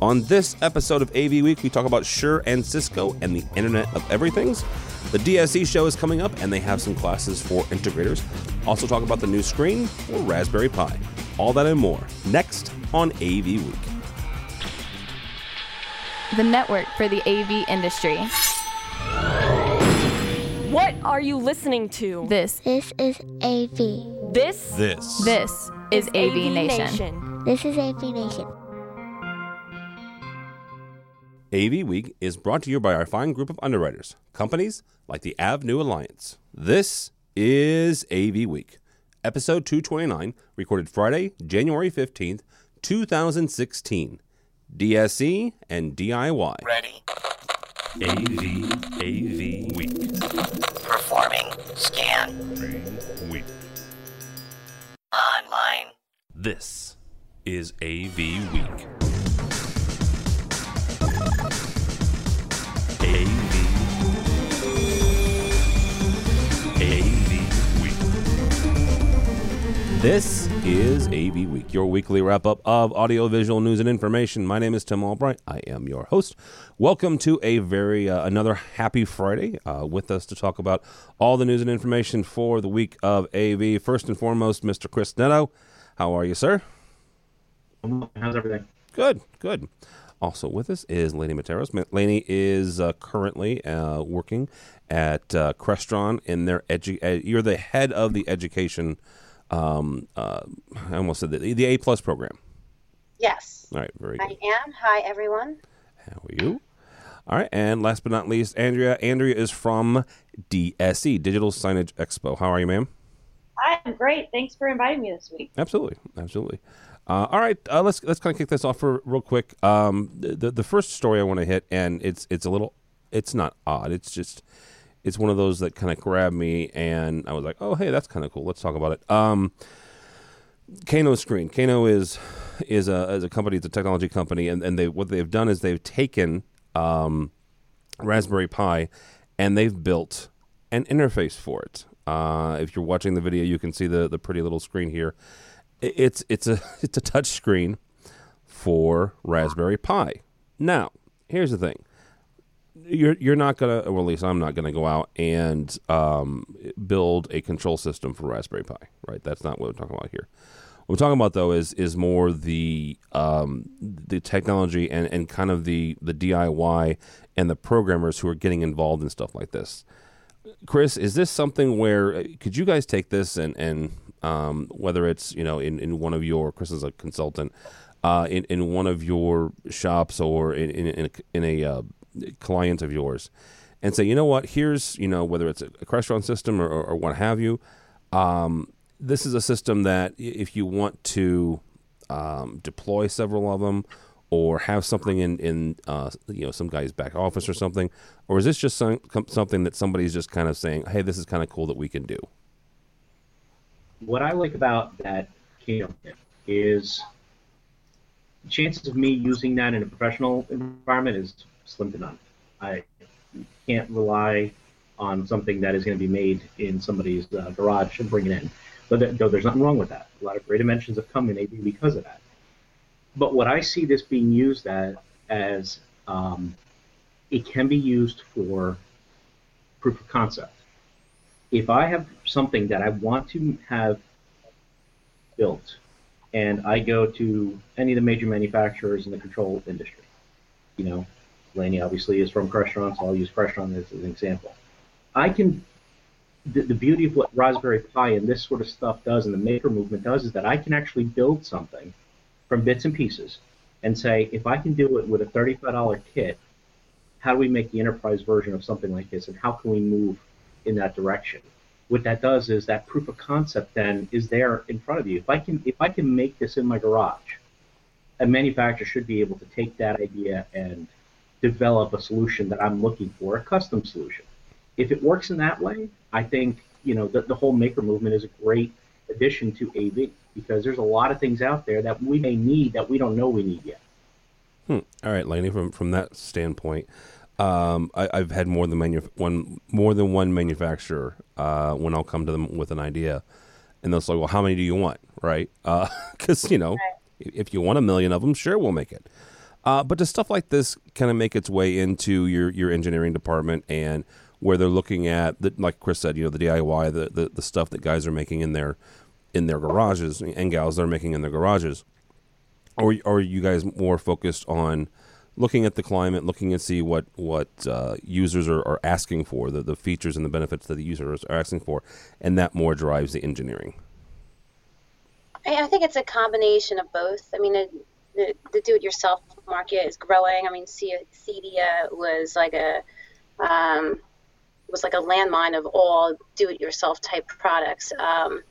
On this episode of AV Week, we talk about Shure and Cisco and the Internet of Everythings. The DSE show is coming up, and they have some classes for integrators. Also, talk about the new screen for Raspberry Pi. All that and more next on AV Week. The network for the AV industry. What are you listening to? This, This is AV. This This. this is AV, Nation. This is AV Nation. AV Week is brought to you by our fine group of underwriters, companies like the Avenue Alliance. This is AV Week, episode 229, recorded Friday, January 15th, 2016. DSE and DIY. Ready. AV, AV Week. Performing. Scan. Week. Online. This is AV Week. This is AV Week, your weekly wrap up of audiovisual news and information. My name is Tim Albright. I am your host. Welcome to a very uh, another happy Friday uh, with us to talk about all the news and information for the week of AV. First and foremost, Mr. Chris Neto. How are you, sir? How's everything? Good, good. Also with us is Lainie Mataras. Ma- Lainie is uh, currently uh, working at uh, Crestron in their edu- uh, You're the head of the education. Um, uh, I almost said the, the A plus program. Yes, All right, very good. I am. Hi, everyone. How are you? All right, and last but not least, Andrea. Andrea is from DSE Digital Signage Expo. How are you, ma'am? I'm great. Thanks for inviting me this week. Absolutely, absolutely. Uh, all right, uh, let's let's kind of kick this off for real quick. Um, the the first story I want to hit, and it's it's a little, it's not odd. It's just, it's one of those that kind of grabbed me, and I was like, oh hey, that's kind of cool. Let's talk about it. Um, Kano Screen. Kano is is a is a company. It's a technology company, and, and they what they've done is they've taken um, Raspberry Pi, and they've built an interface for it. Uh, if you're watching the video, you can see the the pretty little screen here. It's it's a it's a touch screen for Raspberry Pi. Now, here's the thing. You're you're not gonna, well, at least I'm not gonna go out and um, build a control system for Raspberry Pi, right? That's not what we're talking about here. What we're talking about though is is more the um, the technology and, and kind of the the DIY and the programmers who are getting involved in stuff like this. Chris, is this something where uh, could you guys take this and and um, whether it's you know in, in one of your Chris is a consultant uh, in in one of your shops or in in, in a, in a uh, client of yours and say you know what? Here's you know whether it's a, restaurant system or, or, or what have you um, this is a system that if you want to um, deploy several of them or have something in in uh, you know some guy's back office or something or is this just some, something that somebody's just kind of saying hey this is kind of cool that we can do What I like about that is chances of me using that in a professional environment is slim to none. I can't rely on something that is going to be made in somebody's uh, garage and bring it in. But th- though there's nothing wrong with that. A lot of great inventions have come in AV because of that. But what I see this being used at as um, it can be used for proof of concept. If I have something that I want to have built, and I go to any of the major manufacturers in the control industry, you know, Obviously is from Crestron, so I'll use Crestron as, as an example. I can, the, the beauty of what Raspberry Pi and this sort of stuff does, and the maker movement does, is that I can actually build something from bits and pieces and say, if I can do it with a $35 kit, how do we make the enterprise version of something like this, and how can we move in that direction? What that does is that proof of concept then is there in front of you. If I can, if I can make this in my garage, a manufacturer should be able to take that idea and develop a solution that I'm looking for, a custom solution. If it works in that way, I think you know the, the whole maker movement is a great addition to AV because there's a lot of things out there that we may need that we don't know we need yet. Hmm. All right, Lainie. From from that standpoint, um, I, I've had more than manu- one more than one manufacturer uh, when I'll come to them with an idea, and they'll say, "Well, how many do you want?" Right? Because you know, if you want a million of them, sure, we'll make it. Uh, but does stuff like this kind of make its way into your, your engineering department and where they're looking at, the, like Chris said, you know, the DIY, the, the, the stuff that guys are making in their in their garages and gals they're making in their garages, or, are you guys more focused on looking at the climate, looking and see what what uh, users are, are asking for, the, the features and the benefits that the users are asking for, and that more drives the engineering? I think it's a combination of both. I mean, it, the, the do-it-yourself market is growing. I mean, Cedia was like a um, was like a landmine of all do-it-yourself type products. Um,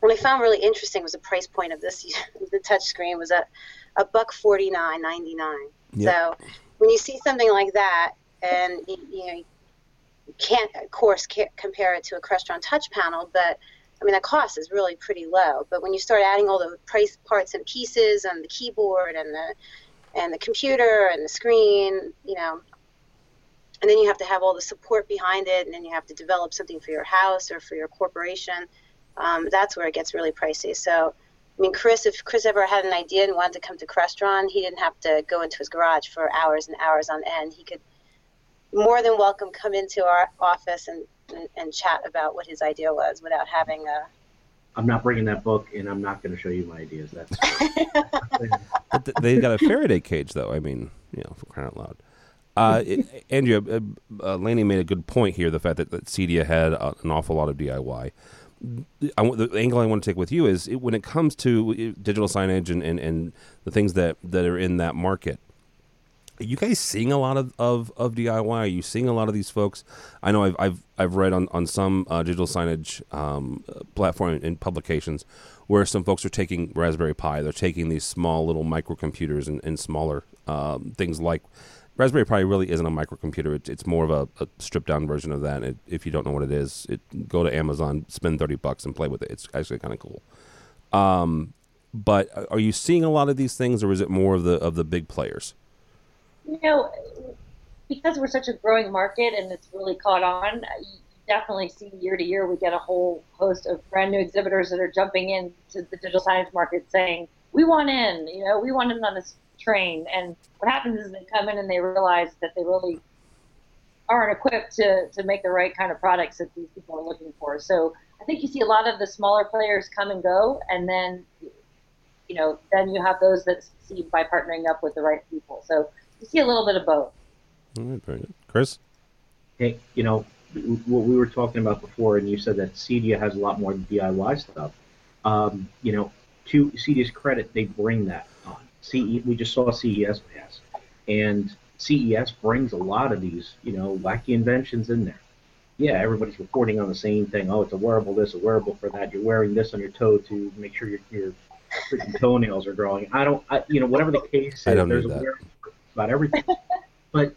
what I found really interesting was the price point of this. the touch screen was a, a buck forty nine ninety nine. Yep. So when you see something like that, and you, you know, you can't of course can't compare it to a Crestron touch panel, but I mean, the cost is really pretty low. But when you start adding all the price parts and pieces and the keyboard and the and the computer and the screen, you know, and then you have to have all the support behind it, and then you have to develop something for your house or for your corporation. Um, that's where it gets really pricey. So, I mean, Chris, if Chris ever had an idea and wanted to come to Crestron, he didn't have to go into his garage for hours and hours on end. He could more than welcome come into our office and and, and chat about what his idea was without having a. I'm not bringing that book, and I'm not going to show you my ideas. That's. but they got a Faraday cage, though. I mean, you know, for crying out loud. Uh, it, Andrea, uh, uh, Lainie made a good point here. The fact that, that Cedia had uh, an awful lot of DIY. I, the angle I want to take with you is it, when it comes to uh, digital signage and, and, and the things that, that are in that market are you guys seeing a lot of, of, of DIY? Are you seeing a lot of these folks? I know I've I've, I've read on on some uh, digital signage um, platform and publications where some folks are taking Raspberry Pi. They're taking these small little microcomputers and, and smaller um, things like Raspberry Pi. Really isn't a microcomputer. It, it's more of a, a, stripped down version of that. It, if you don't know what it is, it, go to Amazon, spend thirty bucks, and play with it. It's actually kind of cool. Um, but are you seeing a lot of these things, or is it more of the of the big players? You know, because we're such a growing market and it's really caught on, you definitely see year to year we get a whole host of brand new exhibitors that are jumping into the digital signage market saying, we want in, you know, we want in on this train. And what happens is they come in and they realize that they really aren't equipped to, to make the right kind of products that these people are looking for. So I think you see a lot of the smaller players come and go, and then, you know, then you have those that succeed by partnering up with the right people. So you see a little bit of both. All right, very good. Chris? Hey, you know, what we were talking about before, and you said that Cedia has a lot more DIY stuff. Um, you know, to Cedia's credit, they bring that on. CE, we just saw CES pass, and CES brings a lot of these, you know, wacky inventions in there. Yeah, everybody's reporting on the same thing. Oh, it's a wearable this, a wearable for that. You're wearing this on your toe to make sure your, your freaking toenails are growing. I don't, I, you know, whatever the case is, I don't there's need a that. wearable about everything. but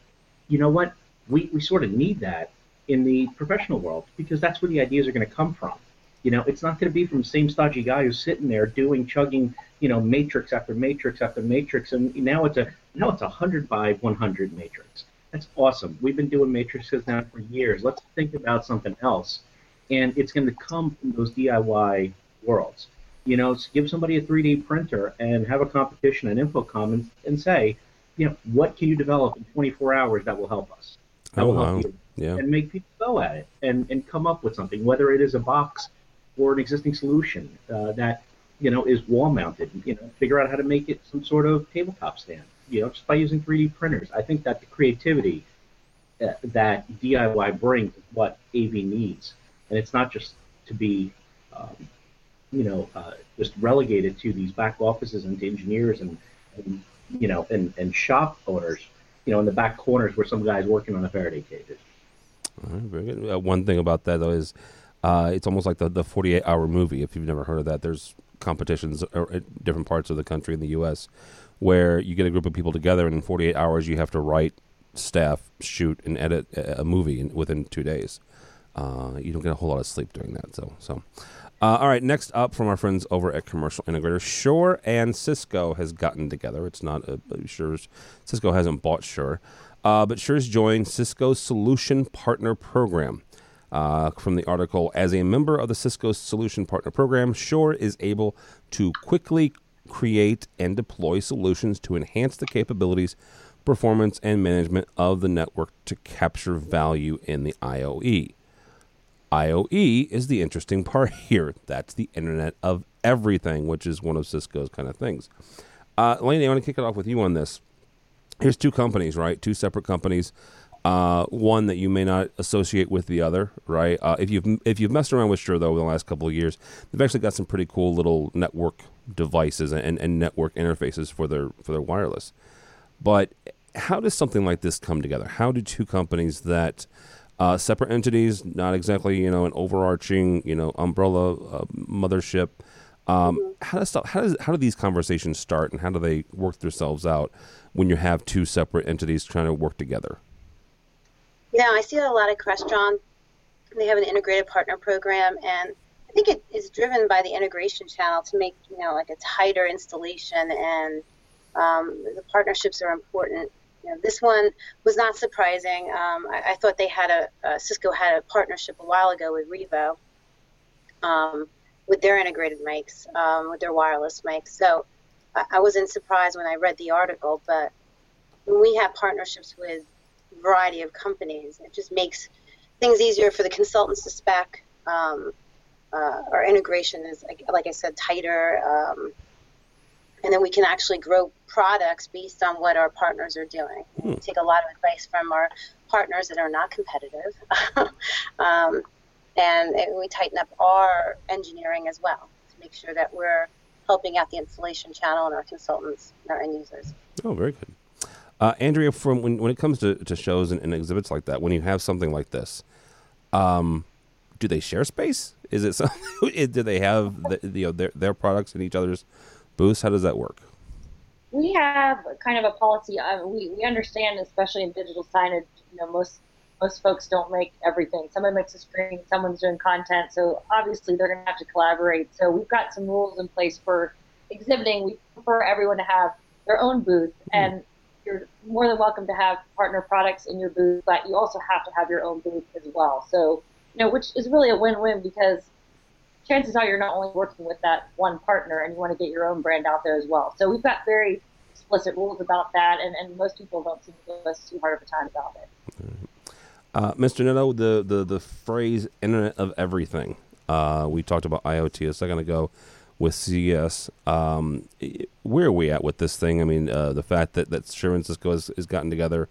you know what? We, we sort of need that in the professional world because that's where the ideas are going to come from. You know, it's not going to be from the same stodgy guy who's sitting there doing chugging, you know, matrix after matrix after matrix, and now it's a now it's a hundred by one hundred matrix. That's awesome. We've been doing matrices now for years. Let's think about something else, and it's going to come from those DIY worlds. You know, give somebody a 3D printer and have a competition at InfoComm and, and say, you know, what can you develop in 24 hours that will help us? That oh, will wow. help you. Yeah. And make people go at it and, and come up with something, whether it is a box or an existing solution uh, that, you know, is wall mounted. You know, figure out how to make it some sort of tabletop stand, you know, just by using 3D printers. I think that the creativity uh, that DIY brings is what AV needs. And it's not just to be, um, you know, uh, just relegated to these back offices and to engineers and, and you know, and, and shop owners, you know, in the back corners where some guys working on the Faraday cages. All right, very good. Uh, one thing about that though is, uh, it's almost like the the 48 hour movie. If you've never heard of that, there's competitions at different parts of the country in the U.S. where you get a group of people together, and in 48 hours you have to write, staff, shoot, and edit a movie in, within two days. Uh, you don't get a whole lot of sleep doing that. So, so. Uh, all right, next up from our friends over at Commercial Integrator, Shure and Cisco has gotten together. It's not a, Shure's Cisco hasn't bought Shure, uh, but Shure's joined Cisco's Solution Partner Program. Uh, from the article, as a member of the Cisco Solution Partner Program, Shure is able to quickly create, and deploy solutions to enhance the capabilities, performance, and management of the network to capture value in the IOE. IOE is the interesting part here. That's the Internet of Everything, which is one of Cisco's kind of things. Uh, Lainie, I want to kick it off with you on this. Here's two companies, right? Two separate companies. Uh, one that you may not associate with the other, right? Uh, if you've if you've messed around with Shure though in the last couple of years, they've actually got some pretty cool little network devices and, and network interfaces for their for their wireless. But how does something like this come together? How do two companies that uh, separate entities, not exactly you know an overarching you know umbrella uh, mothership. Um, how does how does how do these conversations start, and how do they work themselves out when you have two separate entities trying to work together? Yeah, I see a lot of Crestron. They have an integrated partner program, and I think it is driven by the integration channel to make you know like a tighter installation, and um, the partnerships are important you know, this one was not surprising. Um, I, I, thought they had a, uh, Cisco had a partnership a while ago with Revo um, with their integrated mics, um, with their wireless mics. So I, I, wasn't surprised when I read the article, but when we have partnerships with a variety of companies, it just makes things easier for the consultants to spec. Um, uh, our integration is, like I said, tighter um, and then we can actually grow products based on what our partners are doing. Hmm. We take a lot of advice from our partners that are not competitive, um, and it, we tighten up our engineering as well to make sure that we're helping out the installation channel and our consultants and our end users. Oh, very good. Uh, Andrea, from when, when it comes to, to shows and, and, exhibits like that, when you have something like this, um, do they share space? Is it something? do they have the, you know, their their products in each other's booths? How does that work? We have kind of a policy. Uh, we, we understand, especially in digital signage, you know, most most folks don't make everything. Someone makes a screen, someone's doing content, so obviously they're going to have to collaborate. So we've got some rules in place for exhibiting. We prefer everyone to have their own booth, mm-hmm. and you're more than welcome to have partner products in your booth, but you also have to have your own booth as well. So, you know, which is really a win-win because chances are you're not only working with that one partner and you want to get your own brand out there as well. So we've got very explicit rules about that, and, and most people don't seem to give us too hard of a time about it. Uh, Mr. Neto, the, the, the phrase Internet of Everything, uh, we talked about IoT a second ago with CES. Um, where are we at with this thing? I mean, uh, the fact that, that Shure and Cisco has, has gotten together,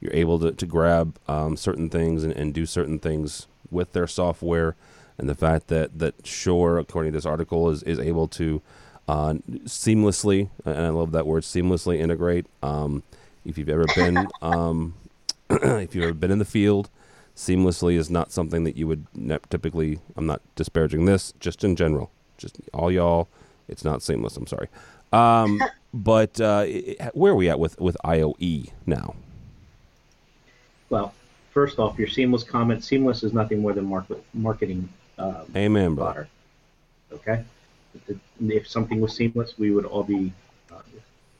you're able to, to grab um, certain things and, and do certain things with their software and the fact that that Shure, according to this article, is is able to uh, seamlessly, and I love that word, seamlessly integrate. Um, if you've ever been, um, if you've ever been in the field, seamlessly is not something that you would ne- typically. I'm not disparaging this, just in general, just all y'all. It's not seamless. I'm sorry. Um, but uh, where are we at with with IOE now? Well, first off, your seamless comment. Seamless is nothing more than market, marketing um, Amen, brother. Okay? If, if, something was seamless, we would all be uh,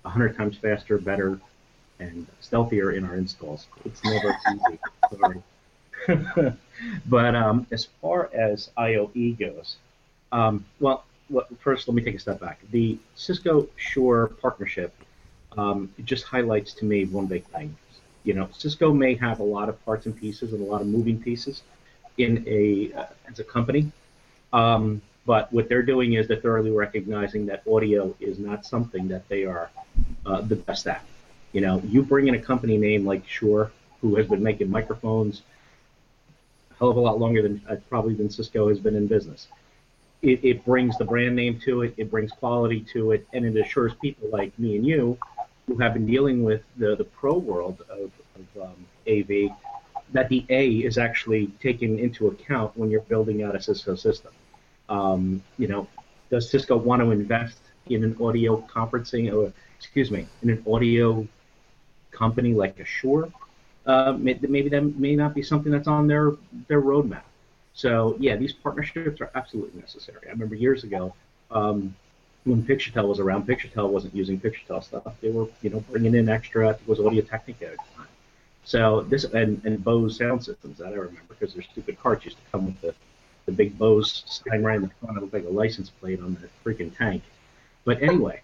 a uh, hundred times faster, better, and stealthier in our installs. It's never easy. Sorry. but um, as far as IOE goes, um, well, first let me take a step back. The Cisco Shure partnership um, just highlights to me one big thing. You know, Cisco may have a lot of parts and pieces and a lot of moving pieces, in a uh, as a company. Um, but what they're doing is they're thoroughly recognizing that audio is not something that they are uh, the best at. You know, you bring in a company name like Shure, who has been making microphones a hell of a lot longer than uh, probably than Cisco has been in business. It, it, brings the brand name to it, it brings quality to it, and it assures people like me and you, who have been dealing with the, the pro world of, of um, AV, that the A is actually taken into account when you're building out a Cisco system. Um, you know, does Cisco want to invest in an audio conferencing, or excuse me, in an audio company like Shure? Uh, maybe that may not be something that's on their their roadmap. So yeah, these partnerships are absolutely necessary. I remember years ago um, when Picturetel was around. Picturetel wasn't using Picturetel stuff. They were you know bringing in extra. It was Audio Technica so this and, and Bose sound systems that I remember because their stupid carts used to come with the, the big Bose sign right in the front. It looked like a license plate on the freaking tank. But anyway,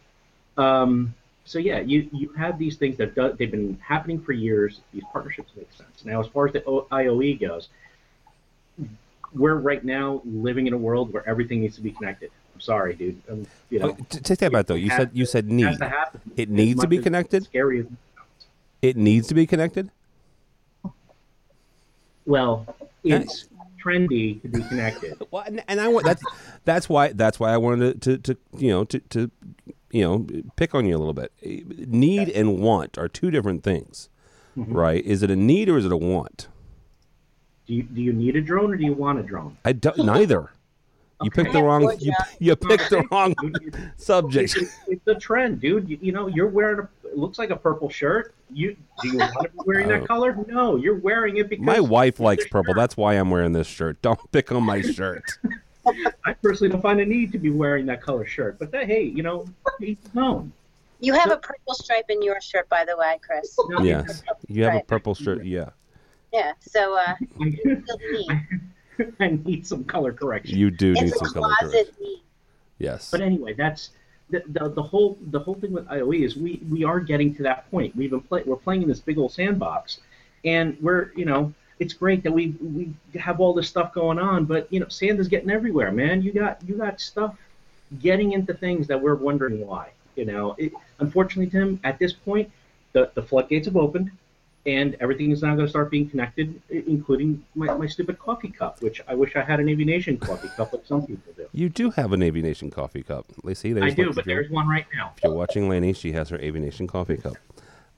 Um, so yeah, you you have these things that do, they've been happening for years. These partnerships make sense. Now, as far as the o- IOE goes, we're right now living in a world where everything needs to be connected. I'm sorry, dude. Um, you know, Oh, take that back though. You said has- you said need. to. It needs to be connected? Scary. It needs to be connected. Well, it's trendy to be connected. Well, and, and I want that's that's why that's why I wanted to, to, to you know to, to you know pick on you a little bit. Need and want are two different things, Mm-hmm. right? Is it a need or is it a want? Do you, do you need a drone or do you want a drone? I don't neither. You picked the Okay. wrong Yeah. you, you picked the wrong subject. It's, it's a trend, dude. You, you know, you're wearing a it looks like a purple shirt. You do you want to be wearing Oh. that color? No, you're wearing it because My wife likes purple. That's why I'm wearing this shirt. Don't pick on my shirt. I personally don't find a need to be wearing that color shirt. But that, hey, you know, each his own. You have a purple stripe in your shirt, by the way, Chris. No, Yes, you have a purple shirt. Yeah, Yeah. So uh, you feel the need. I need some color correction. you do need It's a some color correction. need. Yes. But anyway, that's the, the, whole the whole thing with IOE is we, we are getting to that point. We've been play, we're playing in this big old sandbox, and we're you know it's great that we we have all this stuff going on, but you know sand is getting everywhere, man. You got you got stuff getting into things that we're wondering why. You know, it, unfortunately, Tim, at this point, the the floodgates have opened. And everything is now going to start being connected, including my, my stupid coffee cup, which I wish I had an AV Nation coffee cup like some people do. You do have an AV Nation coffee cup. Lacey, there's I do, but there's one right now. If you're watching Lainie, she has her AV Nation coffee cup.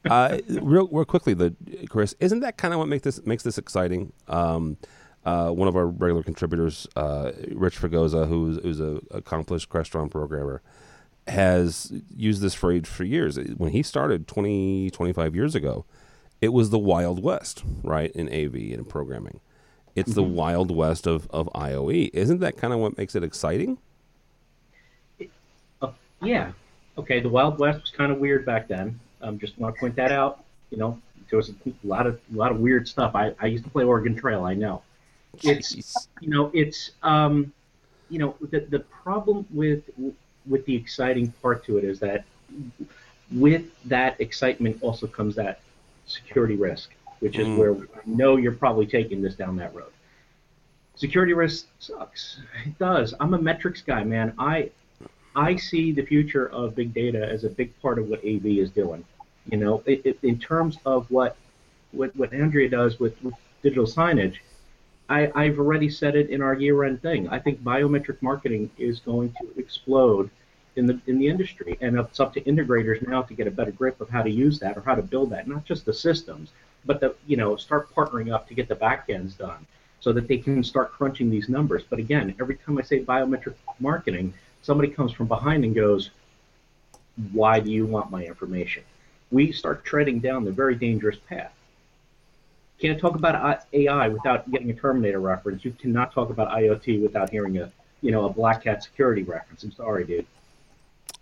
Uh, real, real quickly, the Chris, isn't that kind of what makes this makes this exciting? Um, uh, one of our regular contributors, uh, Rich Fragoza, who's who's a accomplished Crestron programmer, has used this phrase for years. When he started 20, 25 years ago, it was the Wild West, right, in AV and programming. It's the Wild West of, of IOE. Isn't that kind of what makes it exciting? Uh, yeah. Okay. The Wild West was kind of weird back then. Um, just want to point that out. You know, there was a lot of a lot of weird stuff. I, I used to play Oregon Trail. I know. It's Jeez. you know it's um, you know the the problem with with the exciting part to it is that with that excitement also comes that security risk, which is Mm. where I know you're probably taking this down that road. Security risk sucks. It does. I'm a metrics guy, man. I I see the future of big data as a big part of what AV is doing. You know, it, it, in terms of what what what Andrea does with, with digital signage, I, I've already said it in our year-end thing. I think biometric marketing is going to explode in the in the industry, and it's up to integrators now to get a better grip of how to use that or how to build that. Not just the systems, but the you know start partnering up to get the backends done, so that they can start crunching these numbers. But again, every time I say biometric marketing, somebody comes from behind and goes, "Why do you want my information?" We start treading down the very dangerous path can't talk about AI without getting a Terminator reference. You cannot talk about IoT without hearing a, you know, a Black Hat security reference. I'm sorry, dude.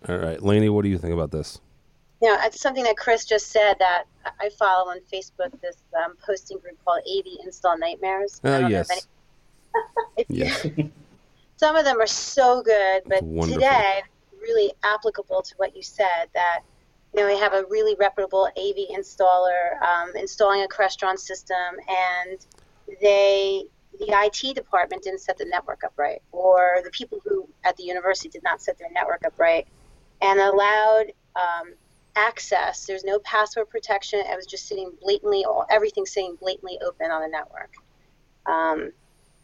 All right, Lainie, what do you think about this? You know, it's something that Chris just said that I follow on Facebook. This um, posting group called AV Install Nightmares. Oh yes, any- yes. some of them are so good, but today really applicable to what you said that you know we have a really reputable AV installer um, installing a Crestron system, and they the IT department didn't set the network up right, or the people who at the university did not set their network up right, and allowed um, access. There's no password protection. It was just sitting blatantly, everything sitting blatantly open on the network. Um,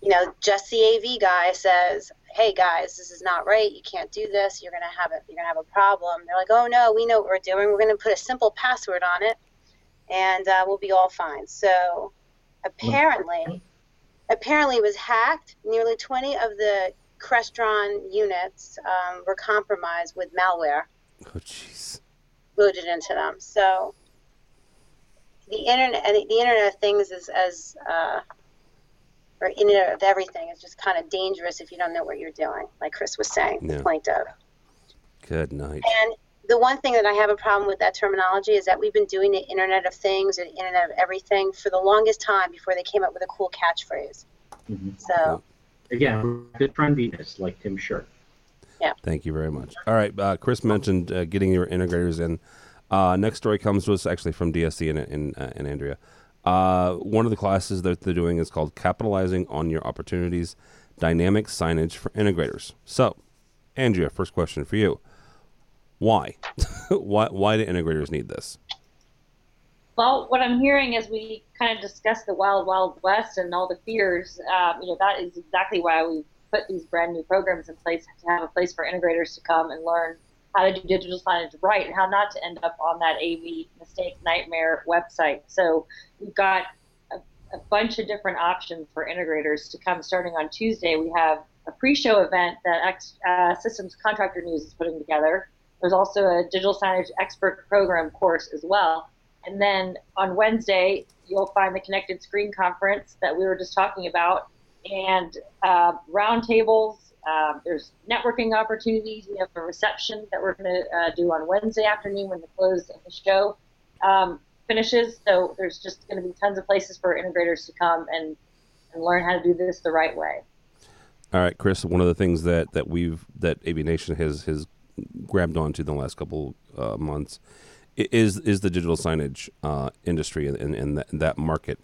you know, just the AV guy says, "Hey guys, this is not right. You can't do this. You're gonna have a you're gonna have a problem." They're like, "Oh no, we know what we're doing. We're gonna put a simple password on it, and uh, we'll be all fine." So, apparently, apparently it was hacked. Nearly 20 of the Crestron units um, were compromised with malware Oh jeez. loaded into them. So, the internet, and the Internet of Things is as uh, or Internet of Everything is just kind of dangerous if you don't know what you're doing, like Chris was saying, Yeah. the point of. Good night. And the one thing that I have a problem with that terminology is that we've been doing the Internet of Things and Internet of Everything for the longest time before they came up with a cool catchphrase. Mhm. So, Again, the trendiness, like Tim shirt. Yeah. Thank you very much. All right, uh, Chris mentioned uh, getting your integrators in. Uh, next story comes to us actually from DSE and, and, uh, and Andrea. Uh, one of the classes that they're doing is called Capitalizing on Your Opportunities Dynamic Signage for Integrators. So, Andrea, first question for you. Why? why, why do integrators need this? Well, what I'm hearing as we kind of discuss the wild, wild west and all the fears, um, you know, that is exactly why we put these brand new programs in place to have a place for integrators to come and learn how to do digital signage right and how not to end up on that AV mistake nightmare website. So we've got a, a bunch of different options for integrators to come starting on Tuesday. We have a pre-show event that X, uh, Systems Contractor News is putting together. There's also a digital signage expert program course as well. And then on Wednesday, you'll find the Connected Screen Conference that we were just talking about, and uh, roundtables. Uh, there's networking opportunities. We have a reception that we're going to uh, do on Wednesday afternoon when the close of the show um, finishes. So there's just going to be tons of places for integrators to come and, and learn how to do this the right way. All right, Chris. One of the things that, that we've that AV Nation has has grabbed onto in the last couple uh, months is is the digital signage uh, industry and, and that, that, market.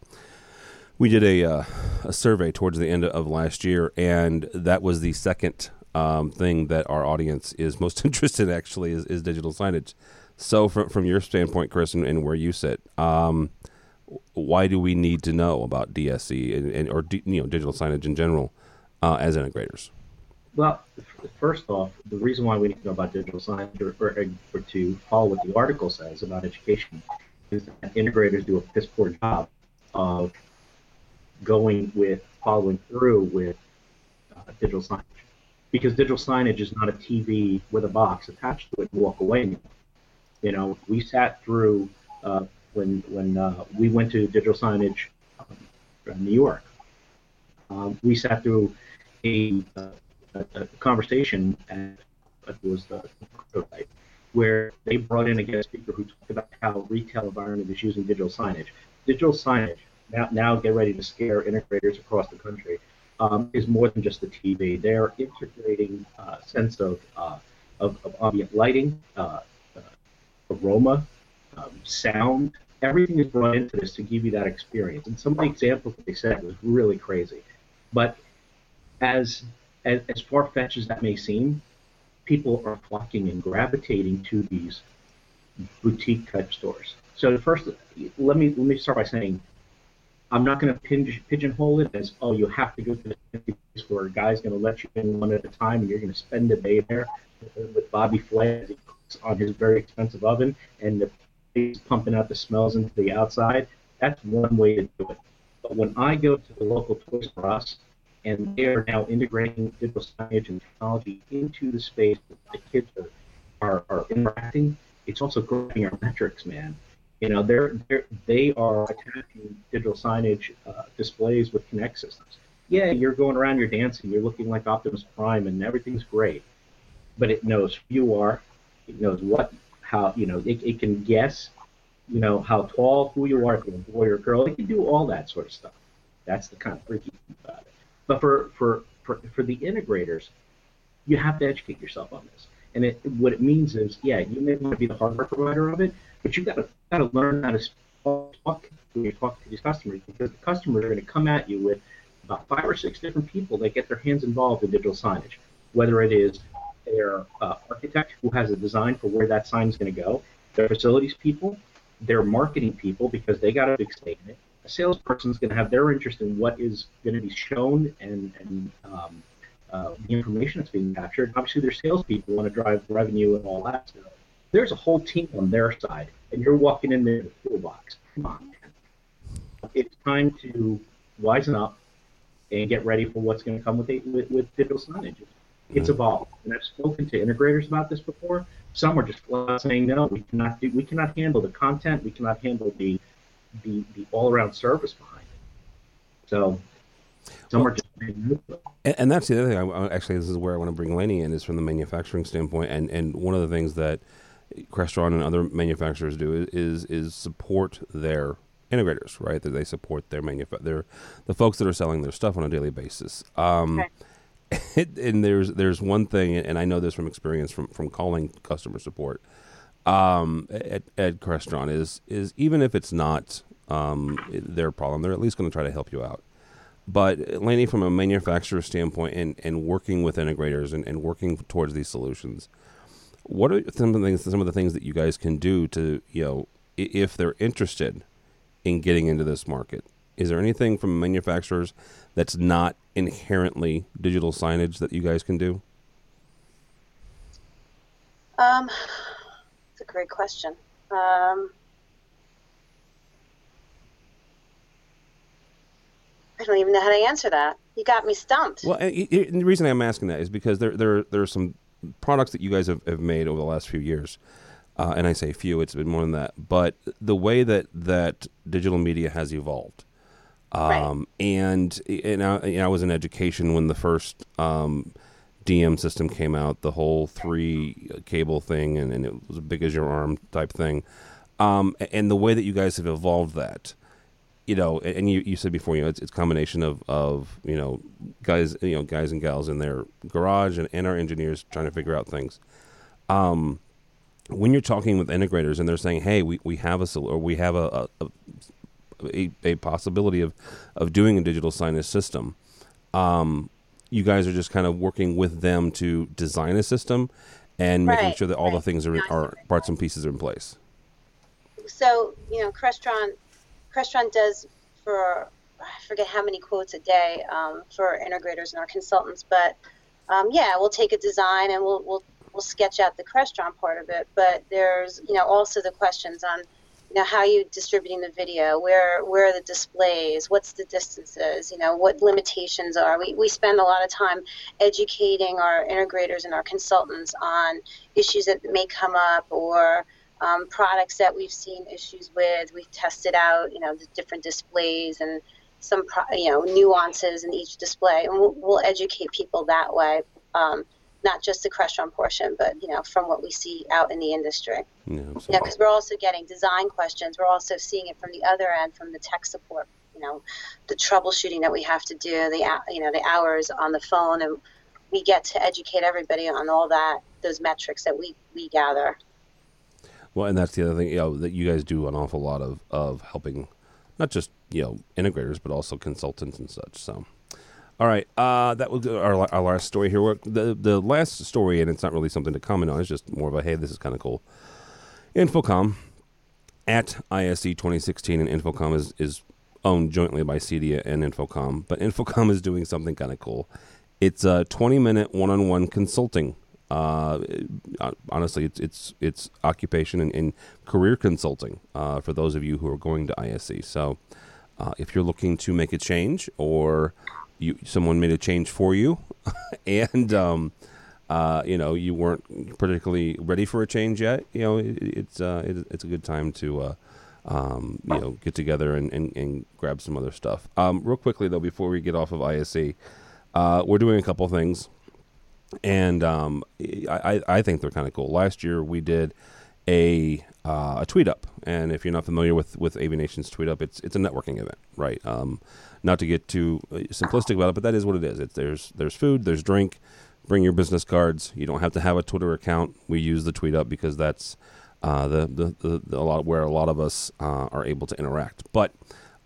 We did a uh, a survey towards the end of last year, and that was the second um, thing that our audience is most interested in. Actually, is, is digital signage. So, from from your standpoint, Chris, and, and where you sit, um, why do we need to know about DSE and, and or you know digital signage in general uh, as integrators? Well, first off, the reason why we need to know about digital signage or, or, or, to follow what the article says about education is that integrators do a piss poor job of going with, following through with uh, digital signage. Because digital signage is not a TV with a box attached to it and walk away. You know, we sat through uh, when when uh, we went to digital signage um, in New York. Um, we sat through a uh, a, a conversation at it was the prototype where they brought in a guest speaker who talked about how retail environment is using digital signage. Digital signage now now get ready to scare integrators across the country. Um, is more than just the TV. They're integrating uh, sense of, uh, of, of ambient lighting, uh, uh aroma, um, sound. Everything is brought into this to give you that experience. And some of the examples they said was really crazy. But as as, as far fetched as that may seem, people are flocking and gravitating to these boutique type stores. So first, let me let me start by saying, I'm not going to pigeonhole it as oh you have to go to the place where a guy's going to let you in one at a time and you're going to spend a day there with Bobby Flay on his very expensive oven and the he's pumping out the smells into the outside. That's one way to do it. But when I go to the local Toys R Us and they are now integrating digital signage and technology into the space that the kids are, are, are interacting. It's also growing our metrics, man. You know, they're, they're they are attaching digital signage uh, displays with Kinect systems. Yeah, you're going around, you're dancing, you're looking like Optimus Prime, and everything's great. But it knows who you are. It knows what, how, you know, it, it can guess, you know, how tall, who you are, if you're a boy or a girl. It can do all that sort of stuff. That's the kind of freaky about it. But for, for, for, for the integrators, you have to educate yourself on this. And it, what it means is, yeah, you may want to be the hardware provider of it, but you've got to, got to learn how to talk when you talk to these customers because the customers are going to come at you with about five or six different people that get their hands involved in digital signage, whether it is their uh, architect who has a design for where that sign is going to go, their facilities people, their marketing people because they got a big stake in it, a salesperson is going to have their interest in what is going to be shown and, and um, uh, the information that's being captured. Obviously, their salespeople want to drive revenue and all that stuff. There's a whole team on their side, and you're walking in there with a toolbox. Come on, man. It's time to wisen up and get ready for what's going to come with, with, with digital signage. It's evolved, and I've spoken to integrators about this before. Some are just saying, no, we cannot do, we cannot handle the content, we cannot handle the the, the all around service behind it. So some well, are just and, and, that's the other thing. I, actually, this is where I want to bring Lenny in is from the manufacturing standpoint, and and one of the things that Crestron and other manufacturers do is is support their integrators, right? That they support their manufa- their the folks that are selling their stuff on a daily basis. Um, okay. and there's there's one thing, and I know this from experience from from calling customer support um, at at Crestron is is even if it's not um, their problem, they're at least going to try to help you out. But Lainie, from a manufacturer standpoint, and, and working with integrators and, and working towards these solutions, what are some of the things some of the things that you guys can do to you know if they're interested in getting into this market? Is there anything from manufacturers that's not inherently digital signage that you guys can do? Um, great question. Um, I don't even know how to answer that. You got me stumped. Well, the reason I'm asking that is because there there there are some products that you guys have, have made over the last few years. Uh, and I say few, it's been more than that. But the way that, that digital media has evolved, um, right. and and I, you know, I was in education when the first um, DM system came out, the whole three cable thing, and, and it was big as your arm type thing. Um, and the way that you guys have evolved that, you know, and you, you said before, you know, it's, it's combination of, of, you know, guys, you know, guys and gals in their garage and, and our engineers trying to figure out things. Um, when you're talking with integrators and they're saying, "Hey, we, we have a or we have a a, a, a possibility of of doing a digital signage system," um, you guys are just kind of working with them to design a system and right, making sure that all right. the things are, are parts and pieces are in place. So you know, Crestron Crestron does for I forget how many quotes a day um, for integrators and our consultants, but um, yeah, we'll take a design and we'll we'll we'll sketch out the Crestron part of it. But there's you know also the questions on you know how are you distributing the video where where are the displays what's the distances you know what limitations are we, we spend a lot of time educating our integrators and our consultants on issues that may come up or um, products that we've seen issues with. We've tested out, you know, the different displays and some, you know, nuances in each display, and we'll, we'll educate people that way. Um, not just the Crestron portion, but you know, from what we see out in the industry. Yeah, because we're also getting design questions. We're also seeing it from the other end, from the tech support. You know, the troubleshooting that we have to do, the you know, the hours on the phone, and we get to educate everybody on all that, those metrics that we we gather. Well, and that's the other thing, you know, that you guys do an awful lot of of helping, not just you know integrators, but also consultants and such. So, all right, uh, that was our, our last story here. The the last story, and it's not really something to comment on. It's just more of a hey, this is kind of cool. InfoComm at ISE 2016, and InfoComm is is owned jointly by CEDIA and InfoComm, but InfoComm is doing something kind of cool. It's a 20 minute one on one consulting uh, uh, honestly, it's it's it's occupation and, and career consulting uh, for those of you who are going to ISE. So, uh, if you're looking to make a change, or you someone made a change for you, and um, uh, you know you weren't particularly ready for a change yet, you know it, it's uh, it, it's a good time to. Um, you know, get together and, and, and grab some other stuff. Um, real quickly though, before we get off of ISE, we're doing a couple things and um, I, I think they're kind of cool. Last year we did a uh, a tweet up, and if you're not familiar with with Nation's tweet up, it's it's a networking event, right? Um, not to get too uh, simplistic about it, but that is what it is. It's there's there's food, there's drink. Bring your business cards. You don't have to have a Twitter account. We use the tweet up because that's uh, the, the, the, the, a lot where a lot of us uh, are able to interact. But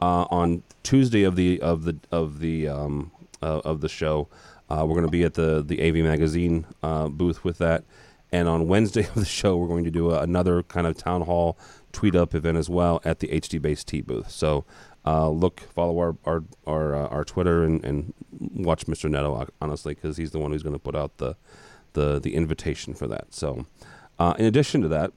uh, on Tuesday of the of the of the um, uh, of the show, uh, we're going to be at the the AV Magazine booth with that, and on Wednesday of the show, we're going to do a, another kind of town hall tweet up event as well at the HDBaseT booth. So uh, look, follow our our our, uh, our Twitter and, and watch Mr. Neto honestly because he's the one who's going to put out the the the invitation for that. So uh, in addition to that,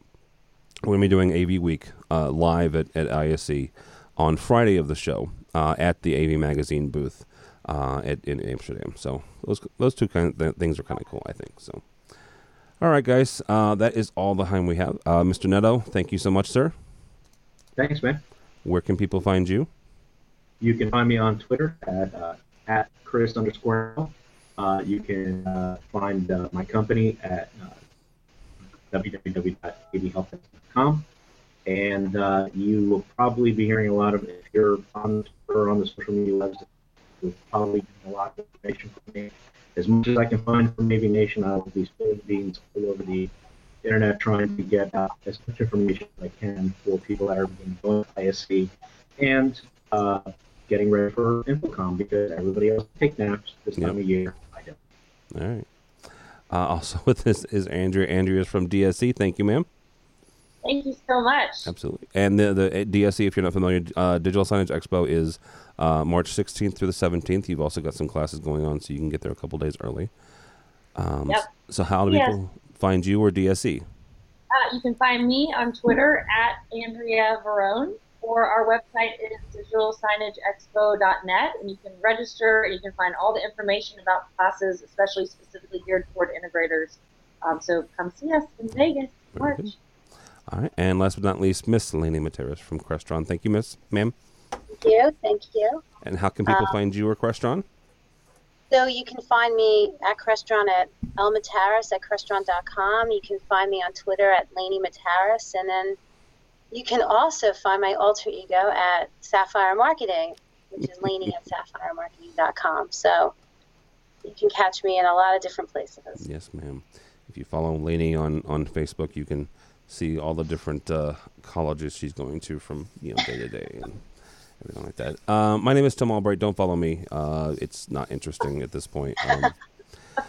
we're going to be doing AV Week uh, live at, at ISE on Friday of the show at the AV Magazine booth uh, at, in Amsterdam. So those those two kind of th- things are kind of cool, I think. So, all right, guys, uh, that is all the time we have. Uh, Mr. Neto, thank you so much, sir. Thanks, man. Where can people find you? You can find me on Twitter at uh, at Chris underscore. Uh, you can uh, find my company at www.avhealth.com and you will probably be hearing a lot of if you're on Twitter on the social media website you'll probably get a lot of information from me. As much as I can find from AV Nation, I will be spilling beans all over the internet trying to get out as much information as I can for people that are going to ISE and uh, getting ready for InfoComm because everybody else take naps this Yep. time of year. I don't. All right. Uh, also with us is Andrea. Andrea is from DSE. Thank you, ma'am. Thank you so much. Absolutely. And the the uh, DSE, if you're not familiar, uh, Digital Signage Expo is uh, March 16th through the 17th. You've also got some classes going on, so you can get there a couple days early. Um, Yep. So how do Yes. people find you or DSE? Uh, you can find me on Twitter at Andrea Varrone, or our website is digitalsignageexpo.net, and you can register and you can find all the information about classes, especially specifically geared toward integrators. Um, so come see us in Vegas, March. All right. And last but not least, Miss Lainie Mataras from Crestron. Thank you, Miss, ma'am. Thank you. Thank you. And how can people Um, find you or Crestron? So you can find me at Crestron at elmataris at crestron.com. You can find me on Twitter at Lainie Mataras. And then you can also find my alter ego at Sapphire Marketing, which is Laney at sapphiremarketing.com. So you can catch me in a lot of different places. Yes, ma'am. If you follow Lainey on, on Facebook, you can see all the different uh, colleges she's going to from you know day to day and everything like that. Um, my name is Tim Albright. Don't follow me. Uh, it's not interesting at this point. Um,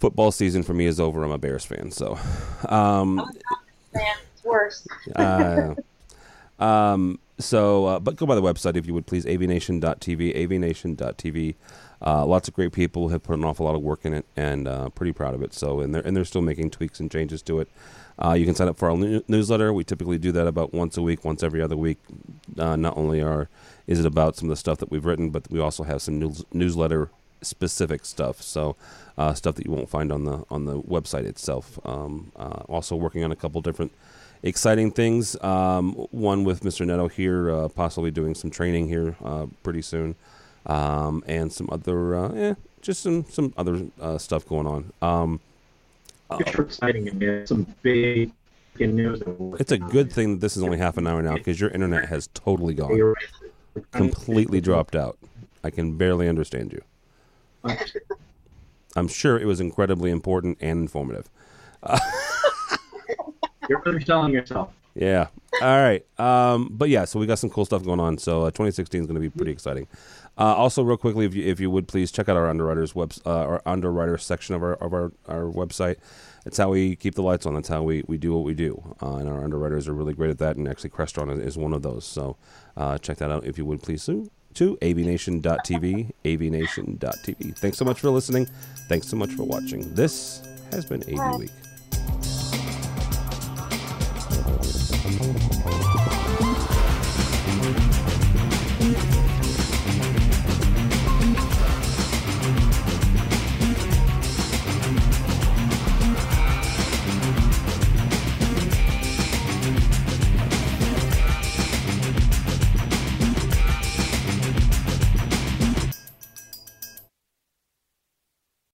football season for me is over. I'm a Bears fan, so um, Man, it's worse. uh, um, so, uh, but go by the website if you would please, avnation.tv, avnation.tv. Uh, lots of great people have put an awful lot of work in it, and uh, pretty proud of it. So, and they're and they're still making tweaks and changes to it. Uh, you can sign up for our new- newsletter. We typically do that about once a week, once every other week. Uh, not only are is it about some of the stuff that we've written, but we also have some news, newsletter specific stuff. So, uh, stuff that you won't find on the on the website itself. Um, uh, also working on a couple different exciting things. Um, one with Mr. Neto here, possibly doing some training here pretty soon, um, and some other, uh, eh, just some some other uh, stuff going on. Um, It's exciting it's some big news. it's a good thing that this is only half an hour now because your internet has totally gone, You're right. We're trying to- completely dropped out. I can barely understand you. I'm sure it was incredibly important and informative. You're underselling yourself. Yeah. All right. Um, but yeah, so we got some cool stuff going on. So uh, 2016 is going to be pretty exciting. Uh, also, real quickly, if you, if you would please check out our underwriters web, uh, our underwriter section of our of our, our website. It's how we keep the lights on. That's how we, we do what we do. Uh, and our underwriters are really great at that. And actually, Crestron is, is one of those. So uh, check that out if you would please. To, to avnation.tv, avnation.tv. Thanks so much for listening. Thanks so much for watching. This has been AV Week. Falou.